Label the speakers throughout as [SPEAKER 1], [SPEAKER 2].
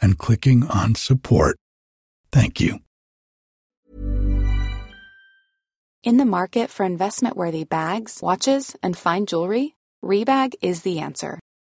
[SPEAKER 1] and clicking on support. Thank you.
[SPEAKER 2] In the market for investment worthy bags, watches, and fine jewelry, Rebag is the answer.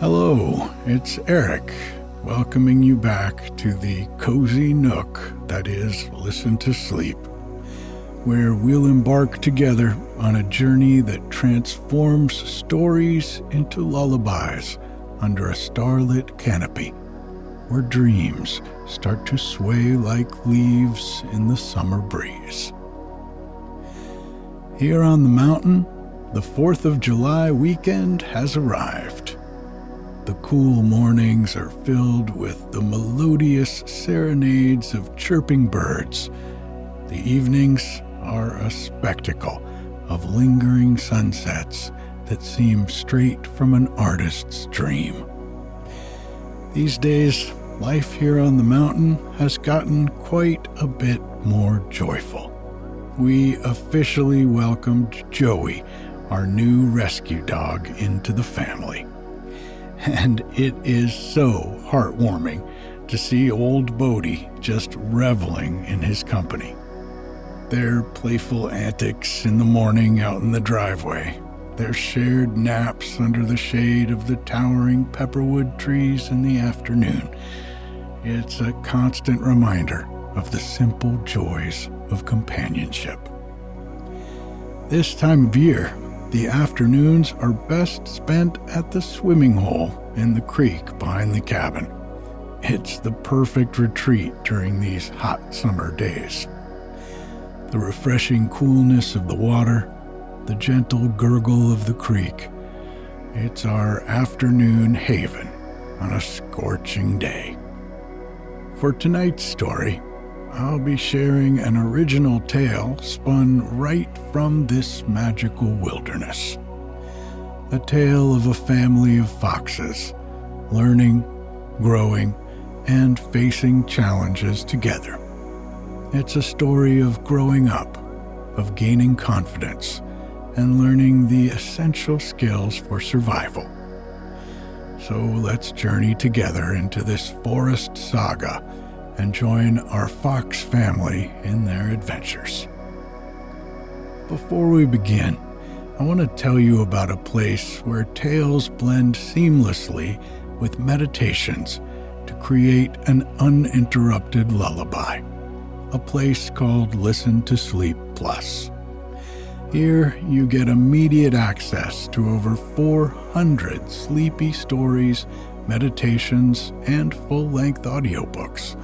[SPEAKER 1] Hello, it's Eric, welcoming you back to the cozy nook that is Listen to Sleep, where we'll embark together on a journey that transforms stories into lullabies under a starlit canopy, where dreams start to sway like leaves in the summer breeze. Here on the mountain, the 4th of July weekend has arrived. The cool mornings are filled with the melodious serenades of chirping birds. The evenings are a spectacle of lingering sunsets that seem straight from an artist's dream. These days, life here on the mountain has gotten quite a bit more joyful. We officially welcomed Joey, our new rescue dog, into the family and it is so heartwarming to see old Bodie just reveling in his company. Their playful antics in the morning out in the driveway, their shared naps under the shade of the towering pepperwood trees in the afternoon. It's a constant reminder of the simple joys of companionship. This time of year, the afternoons are best spent at the swimming hole in the creek behind the cabin. It's the perfect retreat during these hot summer days. The refreshing coolness of the water, the gentle gurgle of the creek, it's our afternoon haven on a scorching day. For tonight's story, I'll be sharing an original tale spun right from this magical wilderness. A tale of a family of foxes learning, growing, and facing challenges together. It's a story of growing up, of gaining confidence, and learning the essential skills for survival. So let's journey together into this forest saga and join our fox family in their adventures. Before we begin, I want to tell you about a place where tales blend seamlessly with meditations to create an uninterrupted lullaby. A place called Listen to Sleep Plus. Here, you get immediate access to over 400 sleepy stories, meditations, and full length audiobooks,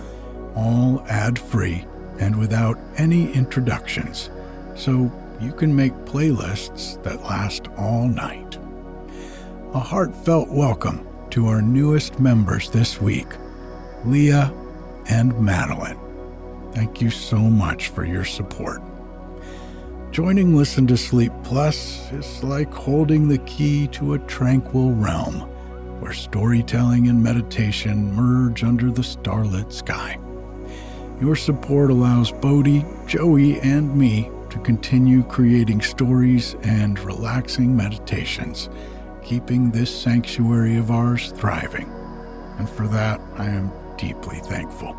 [SPEAKER 1] all ad free and without any introductions, so you can make playlists that last all night. A heartfelt welcome to our newest members this week, Leah and Madeline. Thank you so much for your support. Joining Listen to Sleep Plus is like holding the key to a tranquil realm where storytelling and meditation merge under the starlit sky. Your support allows Bodhi, Joey, and me to continue creating stories and relaxing meditations, keeping this sanctuary of ours thriving. And for that, I am deeply thankful.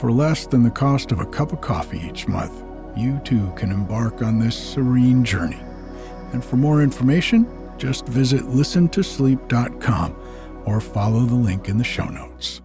[SPEAKER 1] For less than the cost of a cup of coffee each month, you too can embark on this serene journey. And for more information, just visit listentosleep.com or follow the link in the show notes.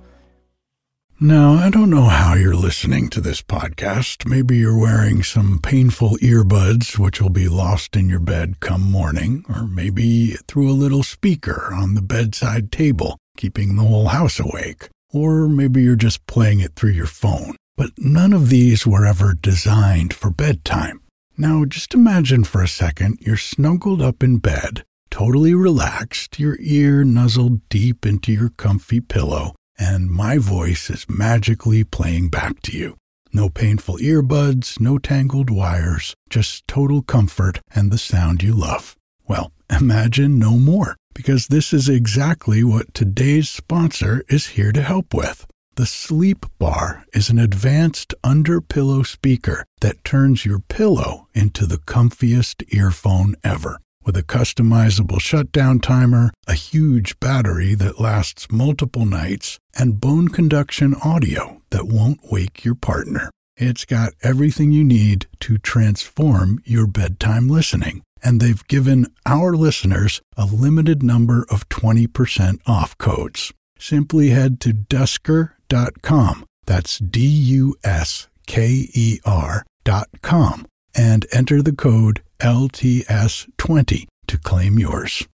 [SPEAKER 1] Now, I don't know how you're listening to this podcast. Maybe you're wearing some painful earbuds, which will be lost in your bed come morning, or maybe through a little speaker on the bedside table, keeping the whole house awake. Or maybe you're just playing it through your phone. But none of these were ever designed for bedtime. Now, just imagine for a second you're snuggled up in bed, totally relaxed, your ear nuzzled deep into your comfy pillow, and my voice is magically playing back to you. No painful earbuds, no tangled wires, just total comfort and the sound you love. Well, imagine no more, because this is exactly what today's sponsor is here to help with. The Sleep Bar is an advanced under pillow speaker that turns your pillow into the comfiest earphone ever. With a customizable shutdown timer, a huge battery that lasts multiple nights, and bone conduction audio that won't wake your partner. It's got everything you need to transform your bedtime listening. And they've given our listeners a limited number of 20% off codes. Simply head to Dusker dusker.com. That's D U S K E R.com and enter the code LTS20 to claim yours.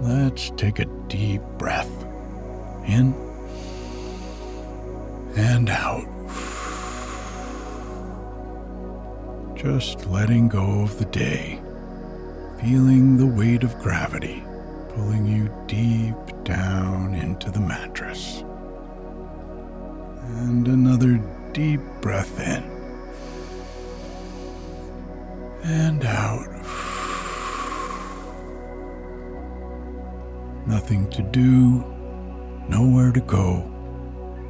[SPEAKER 1] Let's take a deep breath in and out. Just letting go of the day feeling the weight of gravity pulling you deep down into the mattress. And another deep breath in and out. Nothing to do, nowhere to go,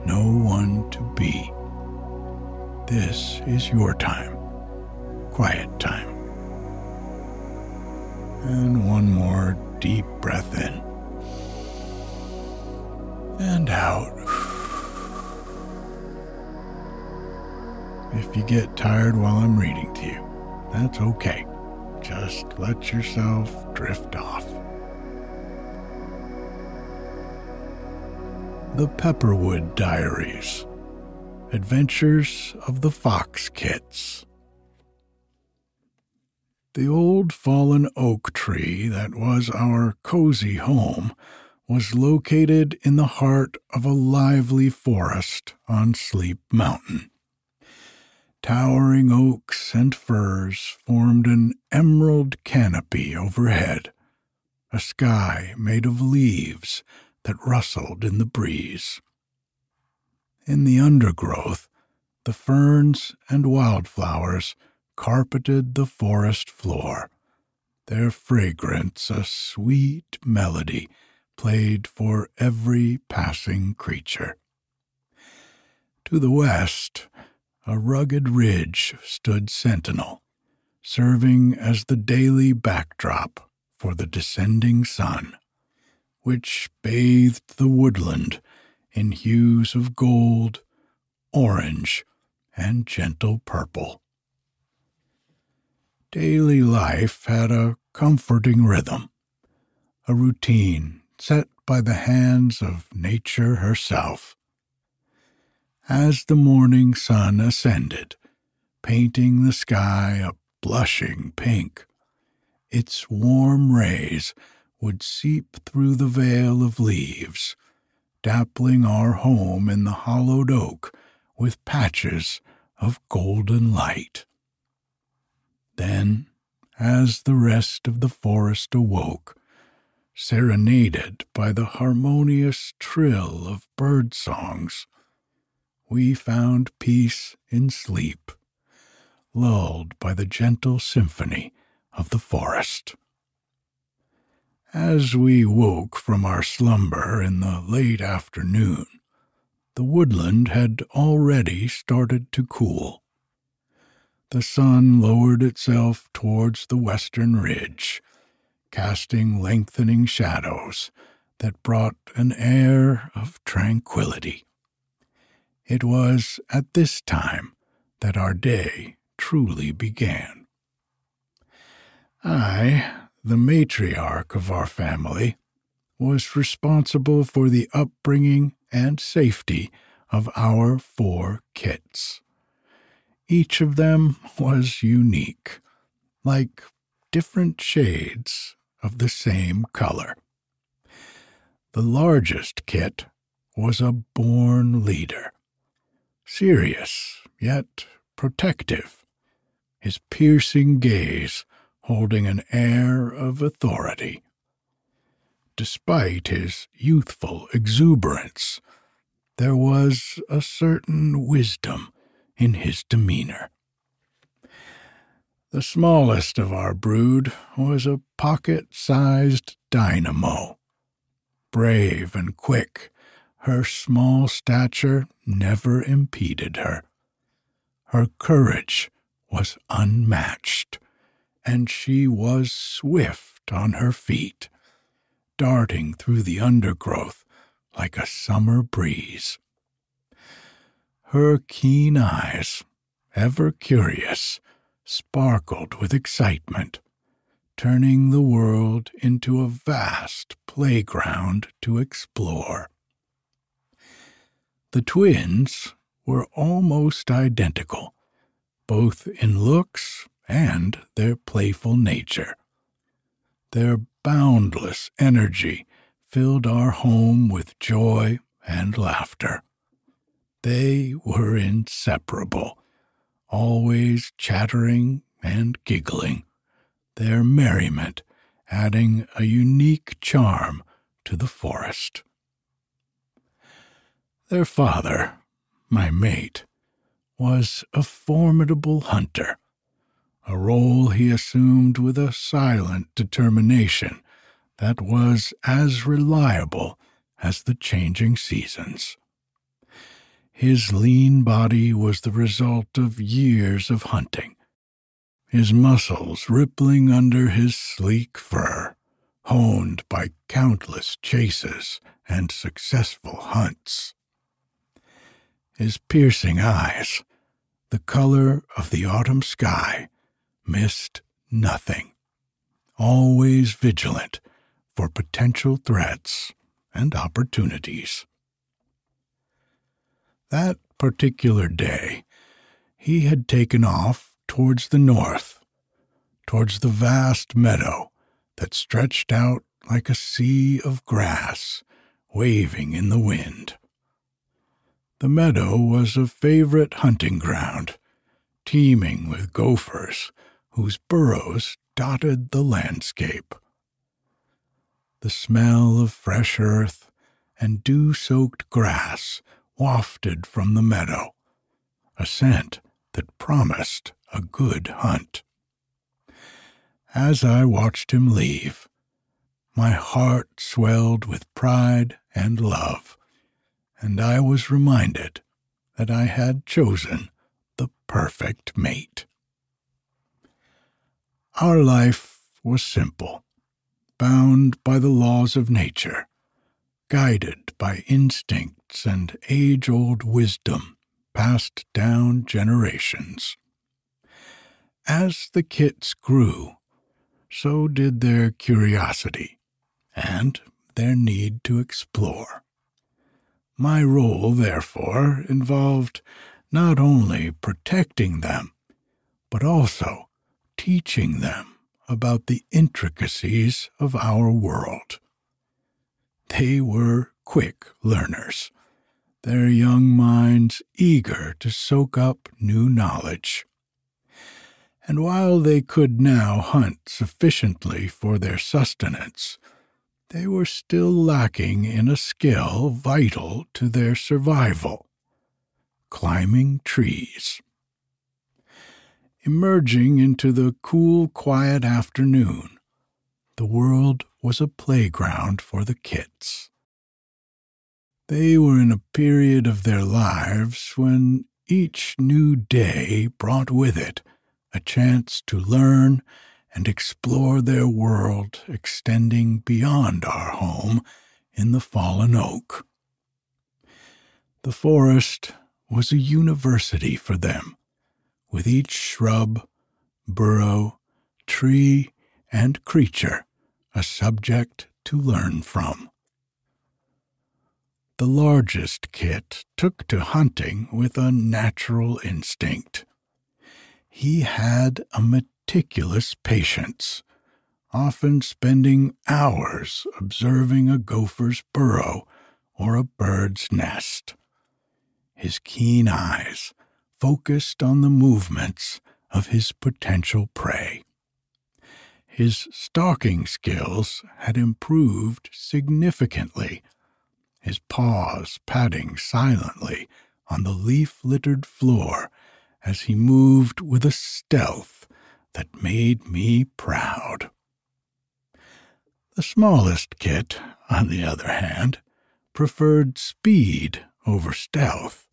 [SPEAKER 1] no one to be. This is your time, quiet time. And one more deep breath in and out. If you get tired while I'm reading to you, that's okay. Just let yourself drift off. The Pepperwood Diaries Adventures of the Fox Kits. The old fallen oak tree that was our cozy home was located in the heart of a lively forest on Sleep Mountain. Towering oaks and firs formed an emerald canopy overhead, a sky made of leaves that rustled in the breeze. In the undergrowth, the ferns and wildflowers carpeted the forest floor, their fragrance a sweet melody played for every passing creature. To the west, a rugged ridge stood sentinel, serving as the daily backdrop for the descending sun, which bathed the woodland in hues of gold, orange, and gentle purple. Daily life had a comforting rhythm, a routine set by the hands of nature herself. As the morning sun ascended, painting the sky a blushing pink, its warm rays would seep through the veil of leaves, dappling our home in the hollowed oak with patches of golden light. Then, as the rest of the forest awoke, serenaded by the harmonious trill of bird songs, we found peace in sleep, lulled by the gentle symphony of the forest. As we woke from our slumber in the late afternoon, the woodland had already started to cool. The sun lowered itself towards the western ridge, casting lengthening shadows that brought an air of tranquillity. It was at this time that our day truly began. I, the matriarch of our family, was responsible for the upbringing and safety of our four kits. Each of them was unique, like different shades of the same color. The largest kit was a born leader serious yet protective, his piercing gaze holding an air of authority. Despite his youthful exuberance, there was a certain wisdom in his demeanor. The smallest of our brood was a pocket sized dynamo. Brave and quick, her small stature never impeded her. Her courage was unmatched, and she was swift on her feet, darting through the undergrowth like a summer breeze. Her keen eyes, ever curious, sparkled with excitement, turning the world into a vast playground to explore. The twins were almost identical, both in looks and their playful nature. Their boundless energy filled our home with joy and laughter. They were inseparable, always chattering and giggling, their merriment adding a unique charm to the forest. Their father, my mate, was a formidable hunter, a role he assumed with a silent determination that was as reliable as the changing seasons. His lean body was the result of years of hunting, his muscles rippling under his sleek fur, honed by countless chases and successful hunts. His piercing eyes, the color of the autumn sky, missed nothing, always vigilant for potential threats and opportunities. That particular day, he had taken off towards the north, towards the vast meadow that stretched out like a sea of grass waving in the wind. The meadow was a favorite hunting ground, teeming with gophers whose burrows dotted the landscape. The smell of fresh earth and dew soaked grass wafted from the meadow, a scent that promised a good hunt. As I watched him leave, my heart swelled with pride and love and I was reminded that I had chosen the perfect mate. Our life was simple, bound by the laws of nature, guided by instincts and age old wisdom passed down generations. As the kits grew, so did their curiosity and their need to explore My role, therefore, involved not only protecting them, but also teaching them about the intricacies of our world. They were quick learners, their young minds eager to soak up new knowledge. And while they could now hunt sufficiently for their sustenance, they were still lacking in a skill vital to their survival climbing trees. Emerging into the cool, quiet afternoon, the world was a playground for the kits. They were in a period of their lives when each new day brought with it a chance to learn and explore their world extending beyond our home in the fallen oak. The forest was a university for them, with each shrub, burrow, tree, and creature a subject to learn from. The largest kit took to hunting with a natural instinct. He had a meticulous patience, often spending hours observing a gopher's burrow or a bird's nest. His keen eyes focused on the movements of his potential prey. His stalking skills had improved significantly his paws padding silently on the leaf littered floor as he moved with a stealth that made me proud. The smallest kit, on the other hand, preferred speed over stealth.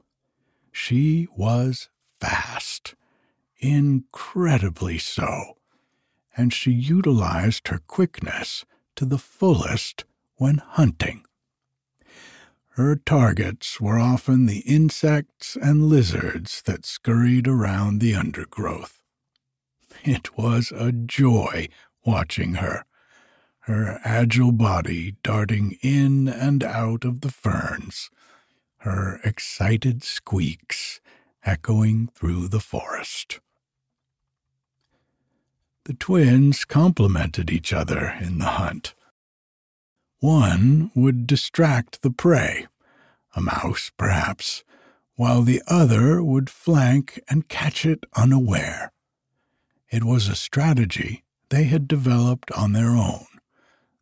[SPEAKER 1] She was fast, incredibly so, and she utilized her quickness to the fullest when hunting. Her targets were often the insects and lizards that scurried around the undergrowth. It was a joy watching her, her agile body darting in and out of the ferns, her excited squeaks echoing through the forest. The twins complemented each other in the hunt. One would distract the prey, a mouse perhaps, while the other would flank and catch it unaware. It was a strategy they had developed on their own,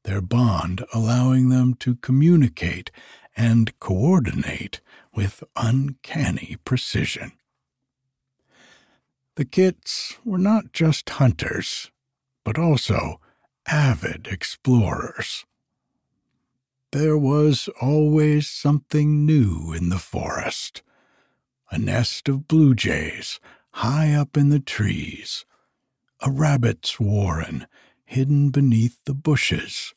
[SPEAKER 1] their bond allowing them to communicate and coordinate with uncanny precision. The kits were not just hunters, but also avid explorers. There was always something new in the forest. A nest of blue jays high up in the trees, a rabbit's warren hidden beneath the bushes,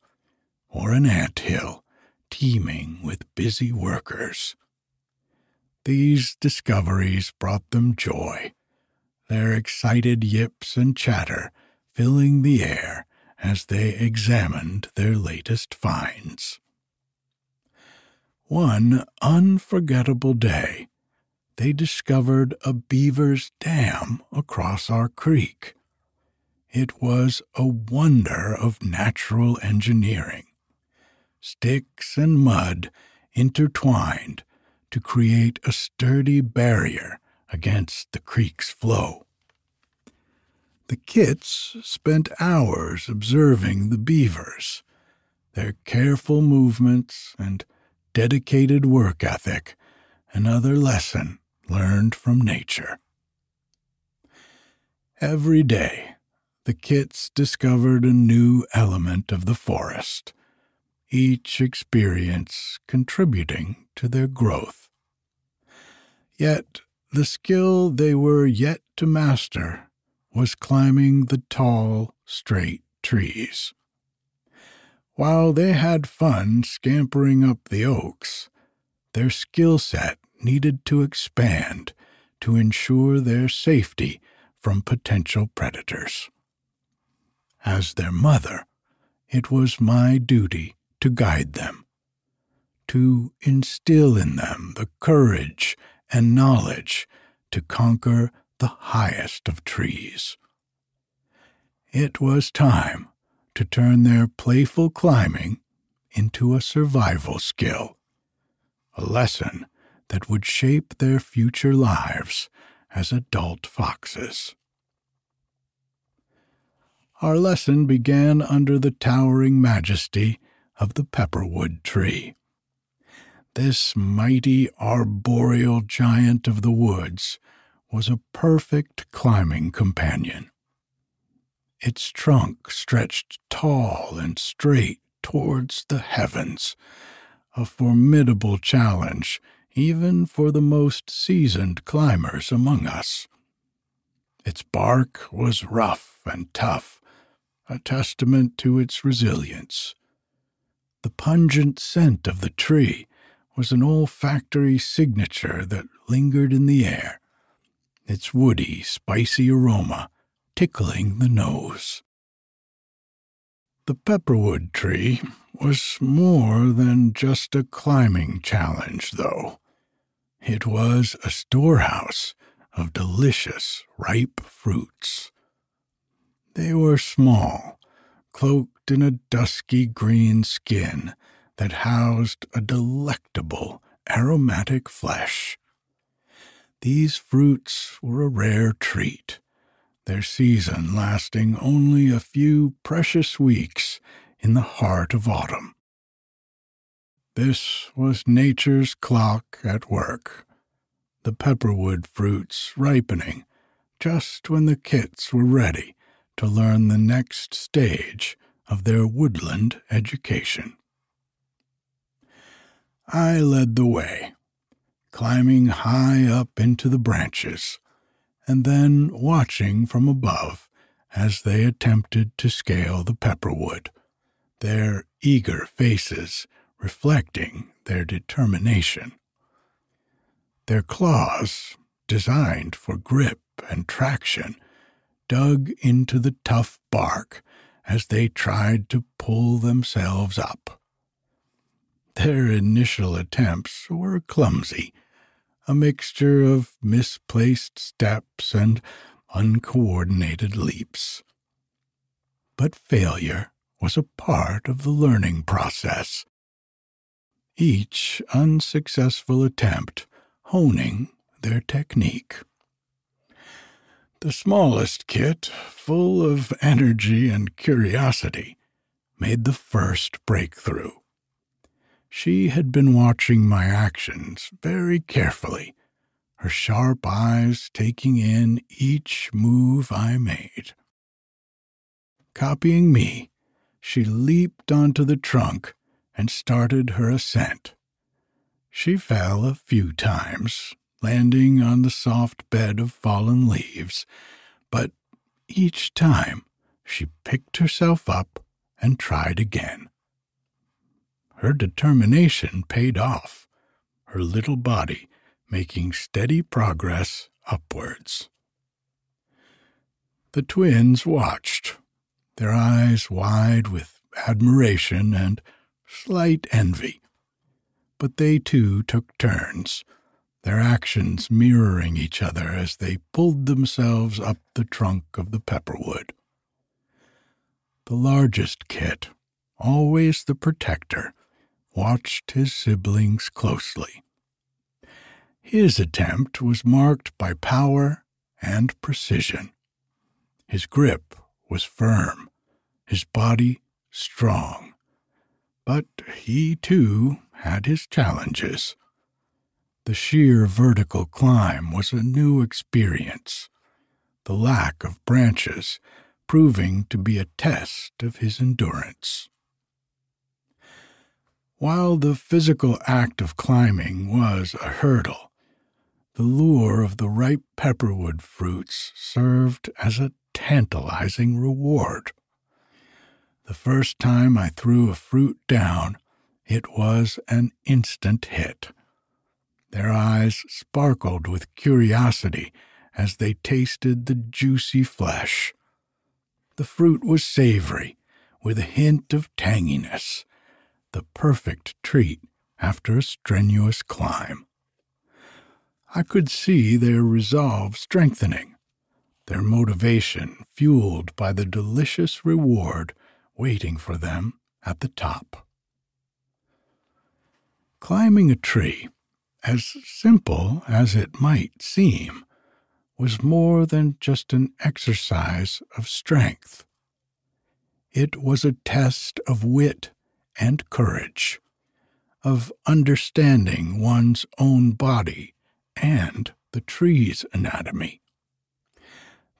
[SPEAKER 1] or an ant hill teeming with busy workers. These discoveries brought them joy, their excited yips and chatter filling the air as they examined their latest finds. One unforgettable day, they discovered a beaver's dam across our creek. It was a wonder of natural engineering. Sticks and mud intertwined to create a sturdy barrier against the creek's flow. The kits spent hours observing the beavers, their careful movements and dedicated work ethic, another lesson learned from nature. Every day, the kits discovered a new element of the forest, each experience contributing to their growth. Yet, the skill they were yet to master was climbing the tall, straight trees. While they had fun scampering up the oaks, their skill set needed to expand to ensure their safety from potential predators. As their mother, it was my duty to guide them, to instill in them the courage and knowledge to conquer the highest of trees. It was time to turn their playful climbing into a survival skill, a lesson that would shape their future lives as adult foxes. Our lesson began under the towering majesty of the pepperwood tree. This mighty arboreal giant of the woods was a perfect climbing companion. Its trunk stretched tall and straight towards the heavens, a formidable challenge even for the most seasoned climbers among us. Its bark was rough and tough, a testament to its resilience. The pungent scent of the tree was an olfactory signature that lingered in the air, its woody, spicy aroma tickling the nose. The pepperwood tree was more than just a climbing challenge, though. It was a storehouse of delicious, ripe fruits. They were small, cloaked in a dusky green skin that housed a delectable, aromatic flesh. These fruits were a rare treat, their season lasting only a few precious weeks in the heart of autumn. This was nature's clock at work, the pepperwood fruits ripening just when the kits were ready to learn the next stage of their woodland education. I led the way, climbing high up into the branches, and then watching from above as they attempted to scale the pepperwood, their eager faces reflecting their determination. Their claws, designed for grip and traction, dug into the tough bark as they tried to pull themselves up. Their initial attempts were clumsy, a mixture of misplaced steps and uncoordinated leaps. But failure was a part of the learning process, each unsuccessful attempt honing their technique. The smallest kit, full of energy and curiosity, made the first breakthrough. She had been watching my actions very carefully, her sharp eyes taking in each move I made. Copying me, she leaped onto the trunk and started her ascent. She fell a few times, landing on the soft bed of fallen leaves, but each time she picked herself up and tried again. Her determination paid off, her little body making steady progress upwards. The twins watched, their eyes wide with admiration and slight envy. But they too took turns, their actions mirroring each other as they pulled themselves up the trunk of the pepperwood. The largest kit, always the protector, watched his siblings closely. His attempt was marked by power and precision. His grip was firm, his body strong. But he, too, had his challenges. The sheer vertical climb was a new experience, the lack of branches proving to be a test of his endurance. While the physical act of climbing was a hurdle, the lure of the ripe pepperwood fruits served as a tantalizing reward. The first time I threw a fruit down, it was an instant hit. Their eyes sparkled with curiosity as they tasted the juicy flesh. The fruit was savory, with a hint of tanginess, the perfect treat after a strenuous climb. I could see their resolve strengthening, their motivation fueled by the delicious reward waiting for them at the top. Climbing a tree, as simple as it might seem, was more than just an exercise of strength. It was a test of wit and courage, of understanding one's own body and the tree's anatomy.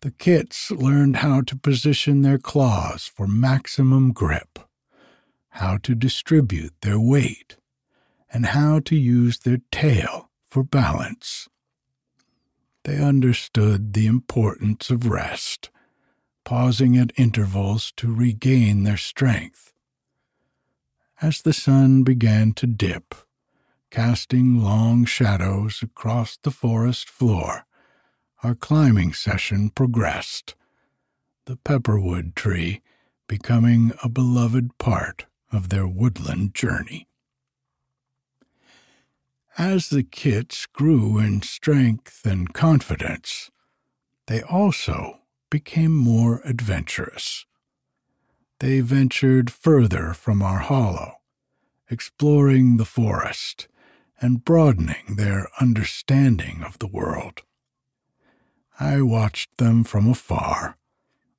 [SPEAKER 1] The kits learned how to position their claws for maximum grip, how to distribute their weight, and how to use their tail for balance. They understood the importance of rest, pausing at intervals to regain their strength. As the sun began to dip, casting long shadows across the forest floor, our climbing session progressed, the pepperwood tree becoming a beloved part of their woodland journey. As the kits grew in strength and confidence, they also became more adventurous. They ventured further from our hollow, exploring the forest and broadening their understanding of the world. I watched them from afar,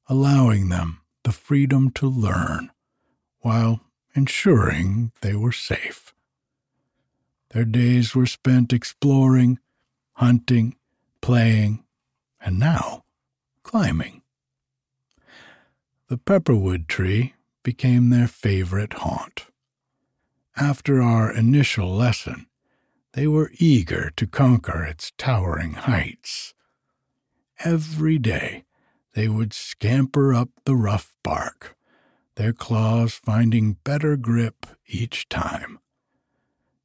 [SPEAKER 1] allowing them the freedom to learn while ensuring they were safe. Their days were spent exploring, hunting, playing, and now climbing. The pepperwood tree became their favorite haunt. After our initial lesson, they were eager to conquer its towering heights. Every day they would scamper up the rough bark, their claws finding better grip each time.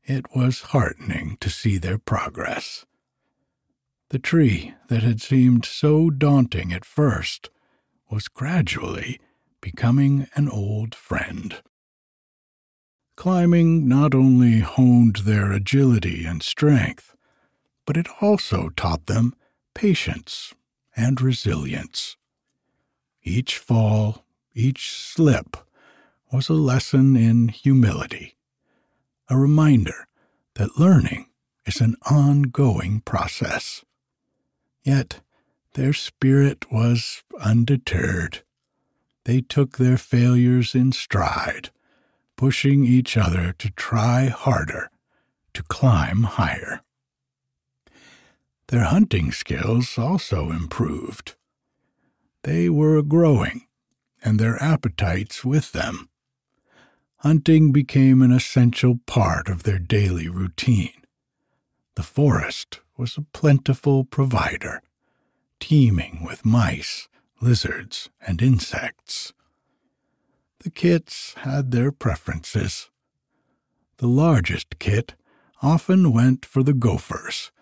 [SPEAKER 1] It was heartening to see their progress. The tree that had seemed so daunting at first was gradually becoming an old friend. Climbing not only honed their agility and strength, but it also taught them patience and resilience. Each fall, each slip, was a lesson in humility a reminder that learning is an ongoing process. Yet their spirit was undeterred. They took their failures in stride, pushing each other to try harder, to climb higher. Their hunting skills also improved. They were growing, and their appetites with them hunting became an essential part of their daily routine. The forest was a plentiful provider, teeming with mice, lizards, and insects. The kits had their preferences. The largest kit often went for the gophers,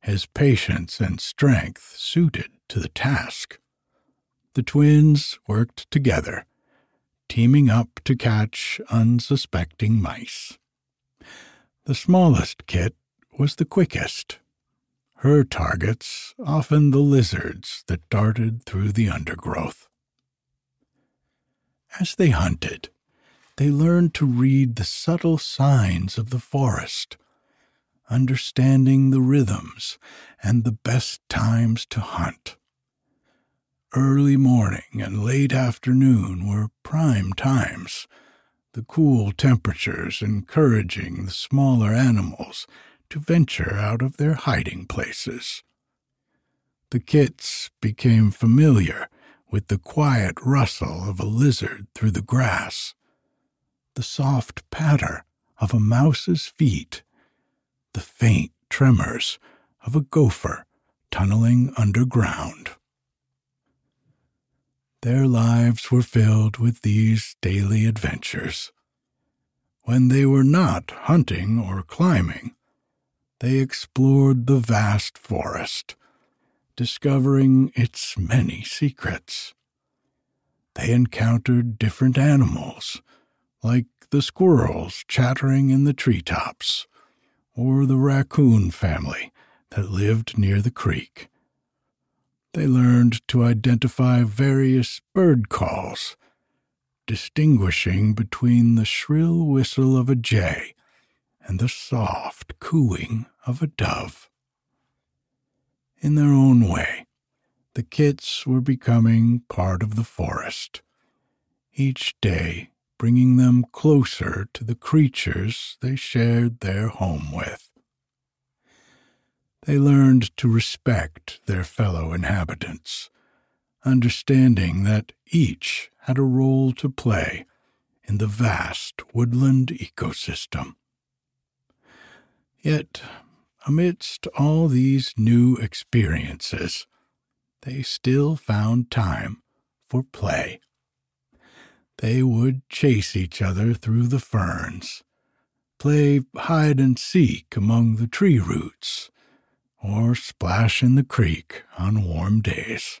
[SPEAKER 1] his patience and strength suited to the task. The twins worked together teaming up to catch unsuspecting mice. The smallest kit was the quickest. Her targets often the lizards that darted through the undergrowth. As they hunted, they learned to read the subtle signs of the forest, understanding the rhythms and the best times to hunt. Early morning and late afternoon were prime times, the cool temperatures encouraging the smaller animals to venture out of their hiding places. The kits became familiar with the quiet rustle of a lizard through the grass, the soft patter of a mouse's feet, the faint tremors of a gopher tunneling underground. Their lives were filled with these daily adventures. When they were not hunting or climbing, they explored the vast forest, discovering its many secrets. They encountered different animals, like the squirrels chattering in the treetops, or the raccoon family that lived near the creek. They learned to identify various bird calls, distinguishing between the shrill whistle of a jay and the soft cooing of a dove. In their own way, the kits were becoming part of the forest, each day bringing them closer to the creatures they shared their home with. They learned to respect their fellow inhabitants, understanding that each had a role to play in the vast woodland ecosystem. Yet, amidst all these new experiences, they still found time for play. They would chase each other through the ferns, play hide and seek among the tree roots, or splash in the creek on warm days.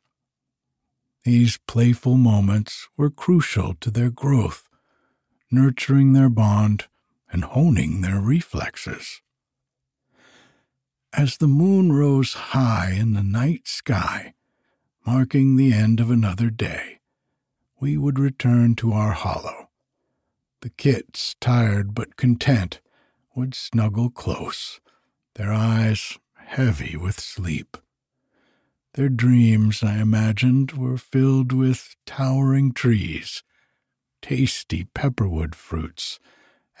[SPEAKER 1] These playful moments were crucial to their growth, nurturing their bond and honing their reflexes. As the moon rose high in the night sky, marking the end of another day, we would return to our hollow. The kits, tired but content, would snuggle close, their eyes heavy with sleep. Their dreams, I imagined, were filled with towering trees, tasty pepperwood fruits,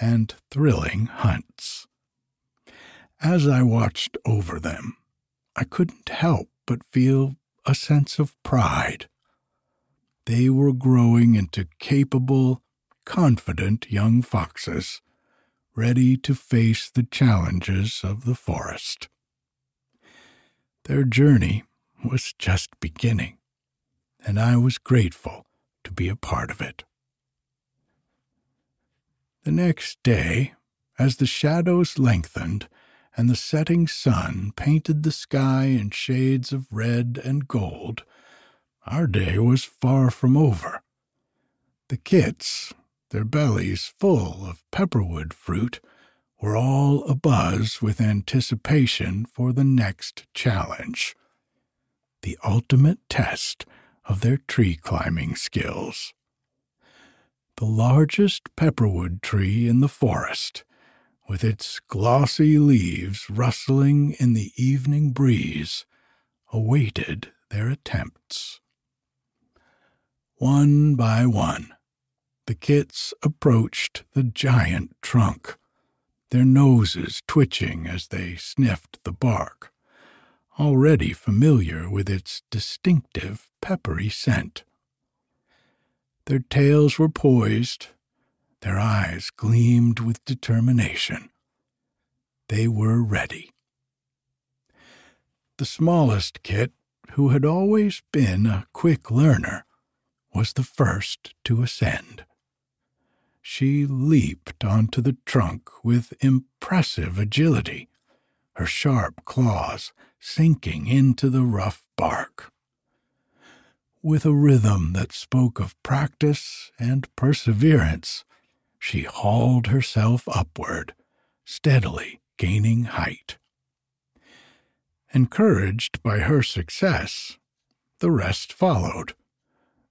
[SPEAKER 1] and thrilling hunts. As I watched over them, I couldn't help but feel a sense of pride. They were growing into capable, confident young foxes, ready to face the challenges of the forest. Their journey was just beginning, and I was grateful to be a part of it. The next day, as the shadows lengthened and the setting sun painted the sky in shades of red and gold, our day was far from over. The kits, their bellies full of pepperwood fruit, were all abuzz with anticipation for the next challenge the ultimate test of their tree climbing skills. The largest pepperwood tree in the forest, with its glossy leaves rustling in the evening breeze, awaited their attempts. One by one, the kits approached the giant trunk their noses twitching as they sniffed the bark, already familiar with its distinctive peppery scent. Their tails were poised, their eyes gleamed with determination. They were ready. The smallest kit, who had always been a quick learner, was the first to ascend she leaped onto the trunk with impressive agility, her sharp claws sinking into the rough bark. With a rhythm that spoke of practice and perseverance, she hauled herself upward, steadily gaining height. Encouraged by her success, the rest followed,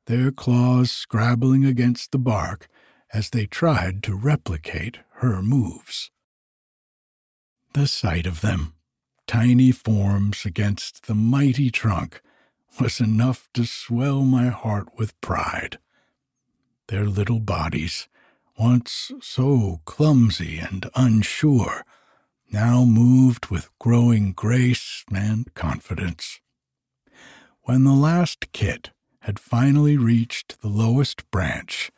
[SPEAKER 1] their claws scrabbling against the bark as they tried to replicate her moves. The sight of them, tiny forms against the mighty trunk, was enough to swell my heart with pride. Their little bodies, once so clumsy and unsure, now moved with growing grace and confidence. When the last kit had finally reached the lowest branch,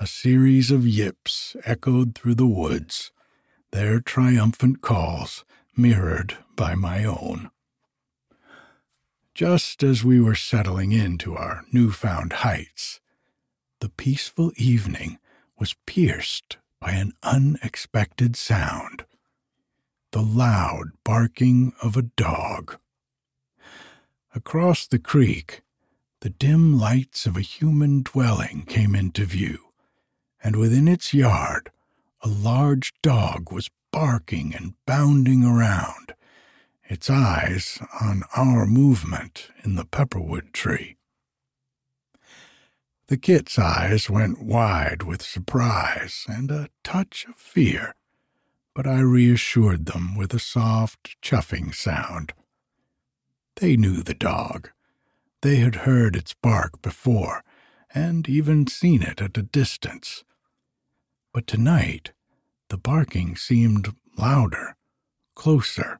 [SPEAKER 1] a series of yips echoed through the woods, their triumphant calls mirrored by my own. Just as we were settling into our newfound heights, the peaceful evening was pierced by an unexpected sound the loud barking of a dog. Across the creek, the dim lights of a human dwelling came into view and within its yard, a large dog was barking and bounding around, its eyes on our movement in the pepperwood tree. The kit's eyes went wide with surprise and a touch of fear, but I reassured them with a soft chuffing sound. They knew the dog. They had heard its bark before, and even seen it at a distance. But tonight, the barking seemed louder, closer.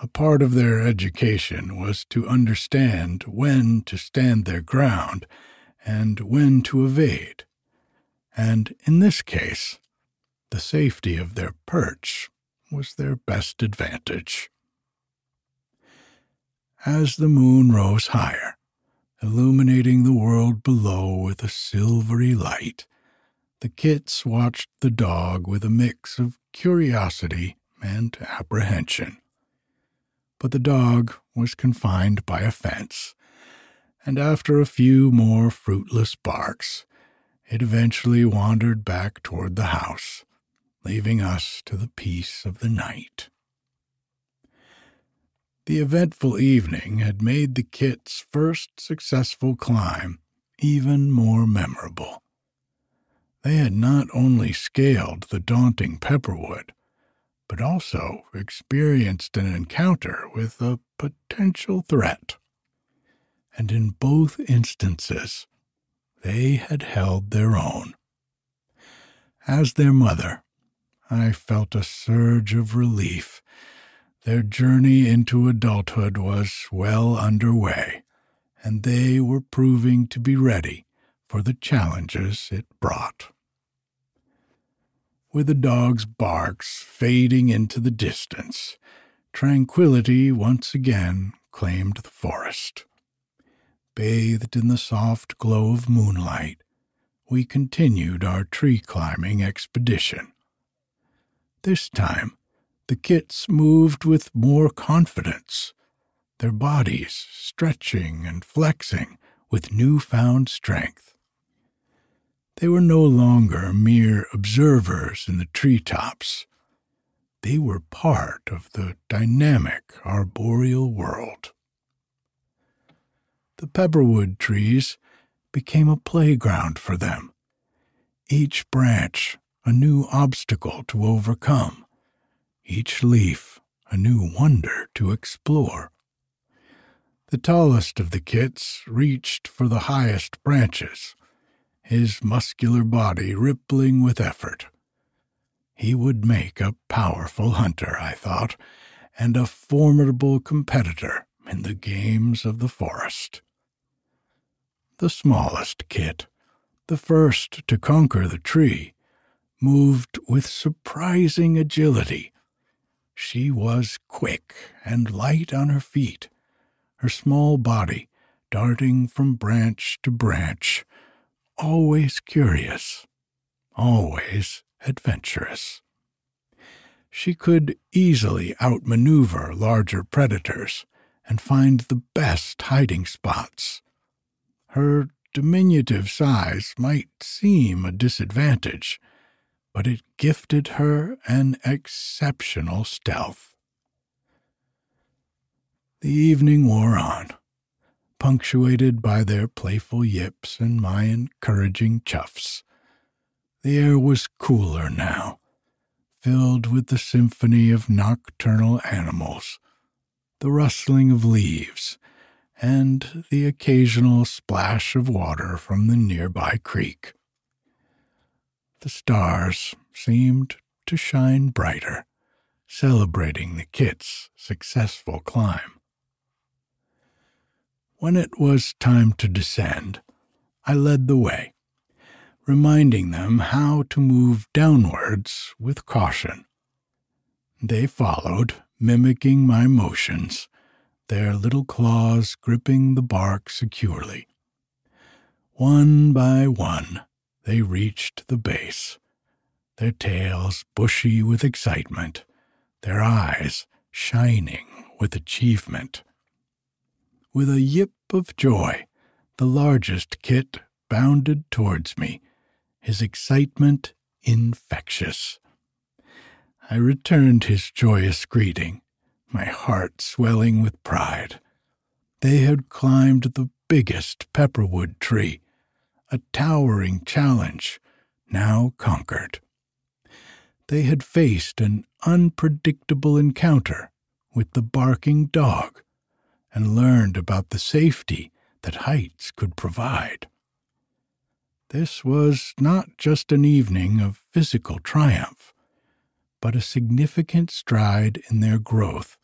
[SPEAKER 1] A part of their education was to understand when to stand their ground and when to evade. And in this case, the safety of their perch was their best advantage. As the moon rose higher, illuminating the world below with a silvery light, the kits watched the dog with a mix of curiosity and apprehension. But the dog was confined by a fence, and after a few more fruitless barks, it eventually wandered back toward the house, leaving us to the peace of the night. The eventful evening had made the kit's first successful climb even more memorable. They had not only scaled the daunting pepperwood, but also experienced an encounter with a potential threat. And in both instances, they had held their own. As their mother, I felt a surge of relief their journey into adulthood was well underway, and they were proving to be ready for the challenges it brought. With the dog's barks fading into the distance, tranquility once again claimed the forest. Bathed in the soft glow of moonlight, we continued our tree climbing expedition. This time, the kits moved with more confidence, their bodies stretching and flexing with newfound strength. They were no longer mere observers in the tree tops. They were part of the dynamic arboreal world. The pepperwood trees became a playground for them, each branch a new obstacle to overcome each leaf a new wonder to explore. The tallest of the kits reached for the highest branches, his muscular body rippling with effort. He would make a powerful hunter, I thought, and a formidable competitor in the games of the forest. The smallest kit, the first to conquer the tree, moved with surprising agility she was quick and light on her feet, her small body darting from branch to branch, always curious, always adventurous. She could easily outmaneuver larger predators and find the best hiding spots. Her diminutive size might seem a disadvantage, but it gifted her an exceptional stealth. The evening wore on, punctuated by their playful yips and my encouraging chuffs. The air was cooler now, filled with the symphony of nocturnal animals, the rustling of leaves, and the occasional splash of water from the nearby creek the stars seemed to shine brighter, celebrating the kit's successful climb. When it was time to descend, I led the way, reminding them how to move downwards with caution. They followed, mimicking my motions, their little claws gripping the bark securely. One by one, they reached the base, their tails bushy with excitement, their eyes shining with achievement. With a yip of joy, the largest kit bounded towards me, his excitement infectious. I returned his joyous greeting, my heart swelling with pride. They had climbed the biggest pepperwood tree, a towering challenge now conquered. They had faced an unpredictable encounter with the barking dog and learned about the safety that heights could provide. This was not just an evening of physical triumph, but a significant stride in their growth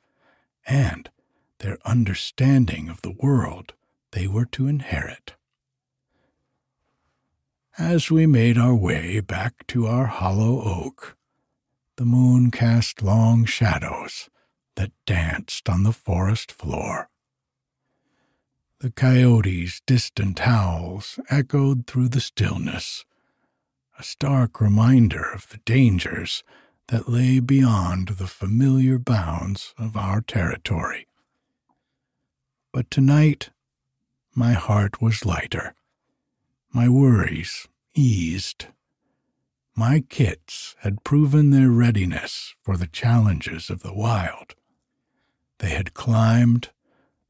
[SPEAKER 1] and their understanding of the world they were to inherit. As we made our way back to our hollow oak, the moon cast long shadows that danced on the forest floor. The coyote's distant howls echoed through the stillness, a stark reminder of the dangers that lay beyond the familiar bounds of our territory. But tonight, my heart was lighter, my worries eased. My kits had proven their readiness for the challenges of the wild. They had climbed,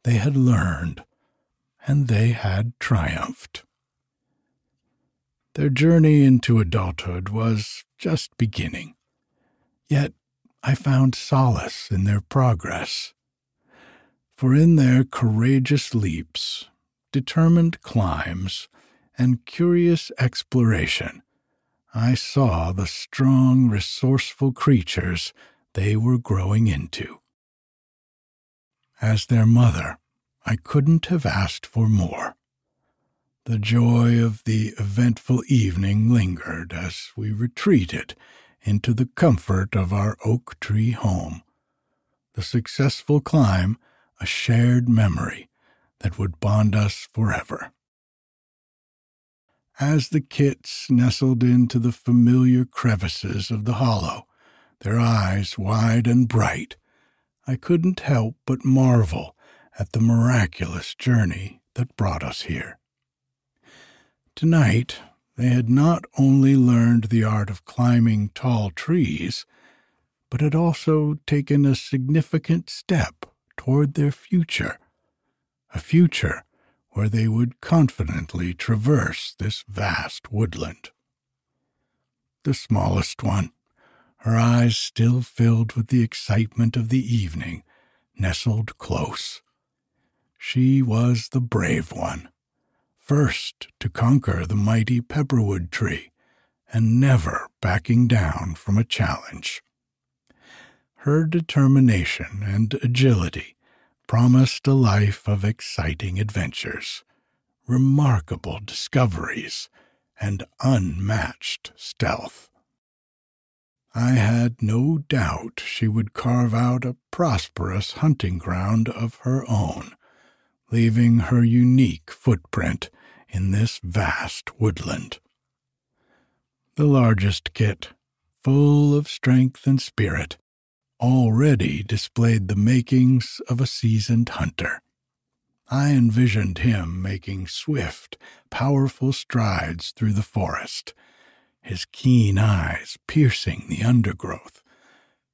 [SPEAKER 1] they had learned, and they had triumphed. Their journey into adulthood was just beginning, yet I found solace in their progress. For in their courageous leaps, determined climbs, and curious exploration, I saw the strong, resourceful creatures they were growing into. As their mother, I couldn't have asked for more. The joy of the eventful evening lingered as we retreated into the comfort of our oak tree home. The successful climb, a shared memory that would bond us forever. As the kits nestled into the familiar crevices of the hollow, their eyes wide and bright, I couldn't help but marvel at the miraculous journey that brought us here. Tonight, they had not only learned the art of climbing tall trees, but had also taken a significant step toward their future, a future where they would confidently traverse this vast woodland. The smallest one, her eyes still filled with the excitement of the evening, nestled close. She was the brave one, first to conquer the mighty pepperwood tree, and never backing down from a challenge. Her determination and agility promised a life of exciting adventures, remarkable discoveries, and unmatched stealth. I had no doubt she would carve out a prosperous hunting ground of her own leaving her unique footprint in this vast woodland. The largest kit, full of strength and spirit, already displayed the makings of a seasoned hunter. I envisioned him making swift, powerful strides through the forest, his keen eyes piercing the undergrowth,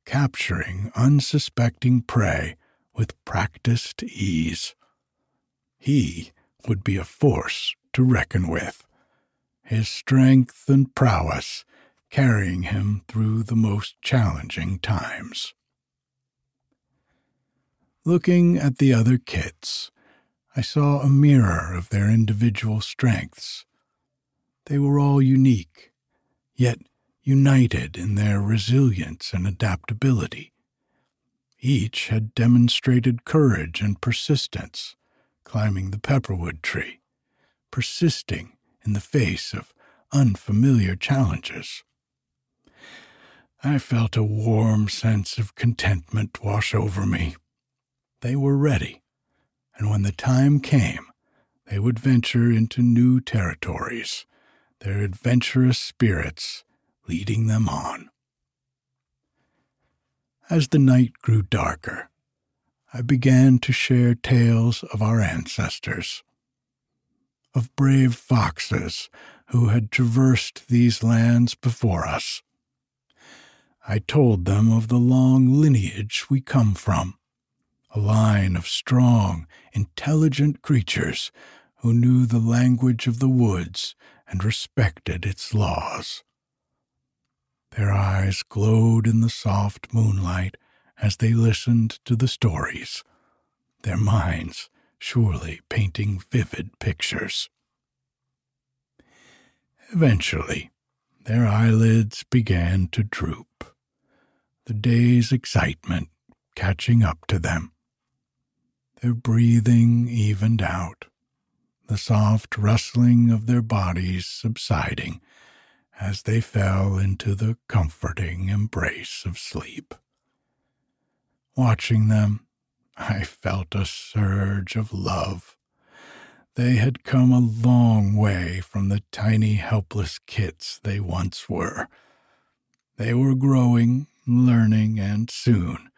[SPEAKER 1] capturing unsuspecting prey with practiced ease. He would be a force to reckon with, his strength and prowess carrying him through the most challenging times. Looking at the other kits, I saw a mirror of their individual strengths. They were all unique, yet united in their resilience and adaptability. Each had demonstrated courage and persistence, climbing the pepperwood tree, persisting in the face of unfamiliar challenges. I felt a warm sense of contentment wash over me. They were ready, and when the time came, they would venture into new territories, their adventurous spirits leading them on. As the night grew darker, I began to share tales of our ancestors, of brave foxes who had traversed these lands before us. I told them of the long lineage we come from, a line of strong, intelligent creatures who knew the language of the woods and respected its laws. Their eyes glowed in the soft moonlight as they listened to the stories, their minds surely painting vivid pictures. Eventually, their eyelids began to droop, the day's excitement catching up to them. Their breathing evened out, the soft rustling of their bodies subsiding as they fell into the comforting embrace of sleep. Watching them, I felt a surge of love. They had come a long way from the tiny, helpless kits they once were. They were growing, learning, and soon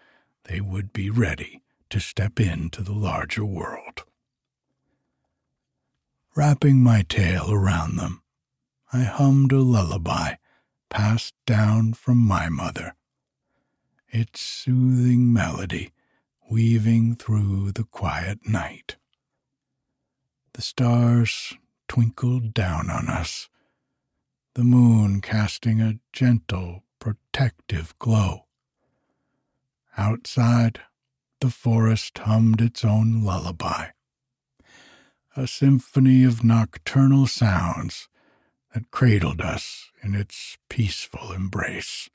[SPEAKER 1] they would be ready to step into the larger world. Wrapping my tail around them, I hummed a lullaby passed down from my mother. Its soothing melody weaving through the quiet night. The stars twinkled down on us, the moon casting a gentle, protective glow. Outside, the forest hummed its own lullaby, a symphony of nocturnal sounds that cradled us in its peaceful embrace.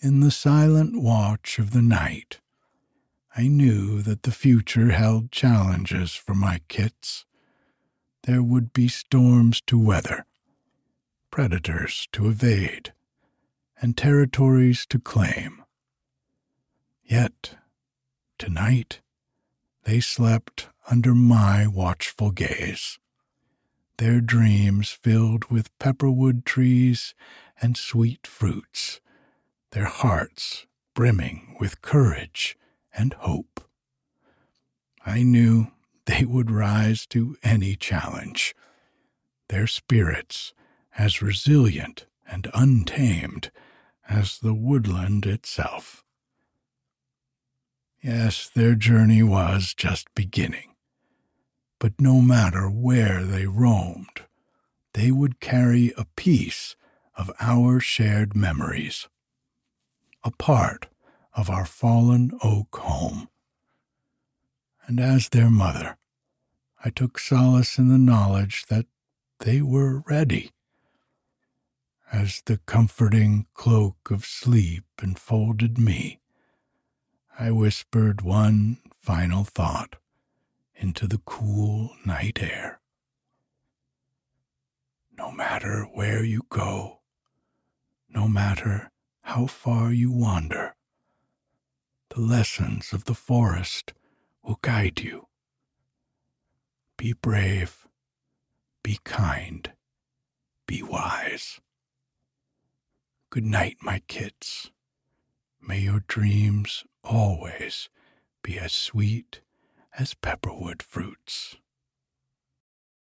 [SPEAKER 1] In the silent watch of the night, I knew that the future held challenges for my kits. There would be storms to weather, predators to evade, and territories to claim. Yet, tonight, they slept under my watchful gaze their dreams filled with pepperwood trees and sweet fruits, their hearts brimming with courage and hope. I knew they would rise to any challenge, their spirits as resilient and untamed as the woodland itself. Yes, their journey was just beginning but no matter where they roamed, they would carry a piece of our shared memories, a part of our fallen oak home. And as their mother, I took solace in the knowledge that they were ready. As the comforting cloak of sleep enfolded me, I whispered one final thought into the cool night air. No matter where you go, no matter how far you wander, the lessons of the forest will guide you. Be brave, be kind, be wise. Good night, my kits. May your dreams always be as sweet as pepperwood fruits.